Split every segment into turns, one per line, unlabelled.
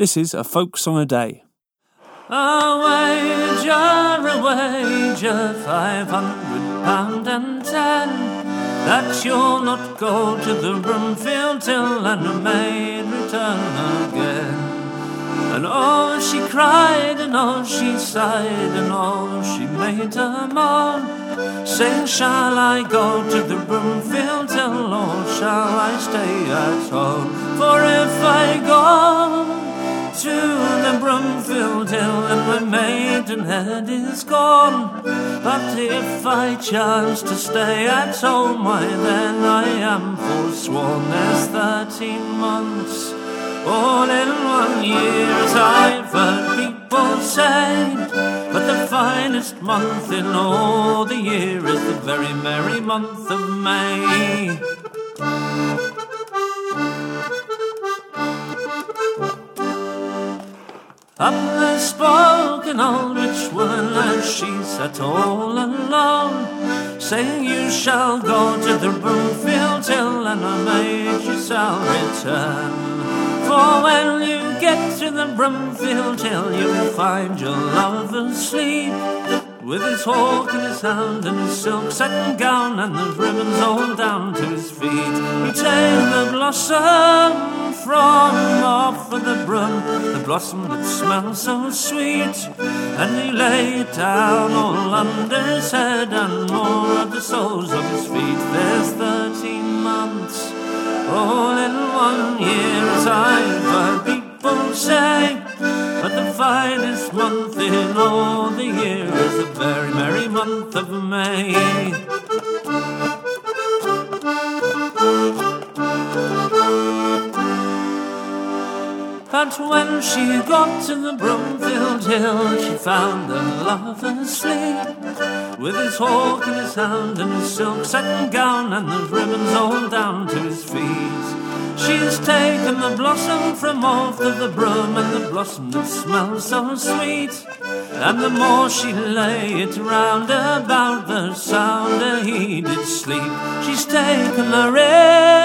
This is a folk song a day.
A wager, a wager, five hundred pound and ten, that you'll not go to the Broomfield Hill and maid return again. And oh, she cried, and oh, she sighed, and oh, she made a moan, saying, Shall I go to the Broomfield Hill, or shall I stay at home? For if I go, to the Broomfield Hill and my maidenhead is gone. But if I chance to stay at home, why then I am forsworn. There's thirteen months all in one year, as I've heard people say. But the finest month in all the year is the very merry month of May. Up has spoken old rich woman as she sat all alone, saying, You shall go to the Broomfield Hill, and a maid you shall return. For when you get to the Broomfield Hill, you'll find your lover asleep. With his hawk in his hand and his silk satin gown and the ribbons all down to his feet. He take the blossom from off of the broom, the blossom that smells so sweet, and he lay it down all under his head and more of the soles of his feet. There's thirteen months all in one year, as I've heard people say. But the finest month in all the year is the very merry month of May. But when she got to the Broomfield Hill, she found her lover asleep. With his hawk in his hand and his silk satin gown and the ribbons all down to his feet. She's taken the blossom from off of the broom and the blossom that smells so sweet. And the more she lay it round about, the sounder he did sleep. She's taken the ring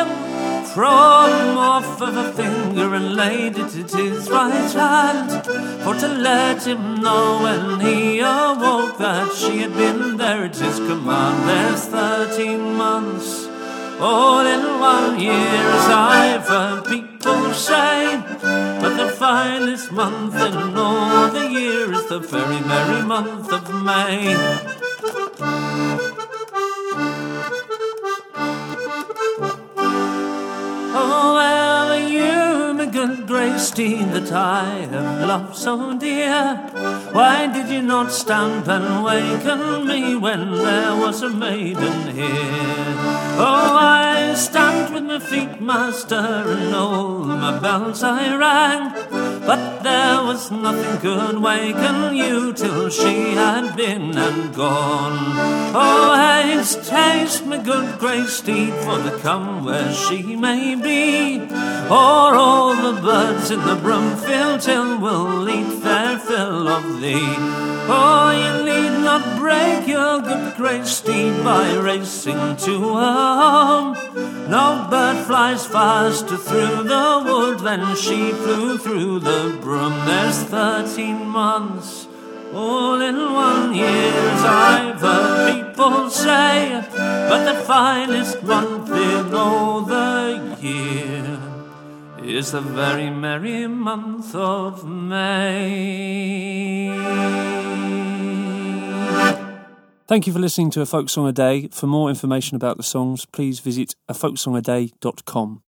from off of a finger and laid it at his right hand for to let him know when he awoke that she had been there at his command. There's thirteen months all in one year, as I've heard people say. But the finest month in all the year is the very merry month of May. Steed that I have loved so dear, why did you not stamp and waken me when there was a maiden here? Oh, I stamped with my feet, master, and all my bells I rang, but there was nothing could waken you till she had been and gone. Oh, haste, haste, my good grey steed, for to come where she may be, or all the birds in the Broomfield Hill will eat their fill of thee. Oh, you need not break your good grey steed by racing to home. No bird flies faster through the wood than she flew through the broom. There's thirteen months all in one year, I've heard people say, but the finest month in all the year is the very merry month of May.
Thank you for listening to A Folk Song a Day. For more information about the songs, please visit afolksongaday.com.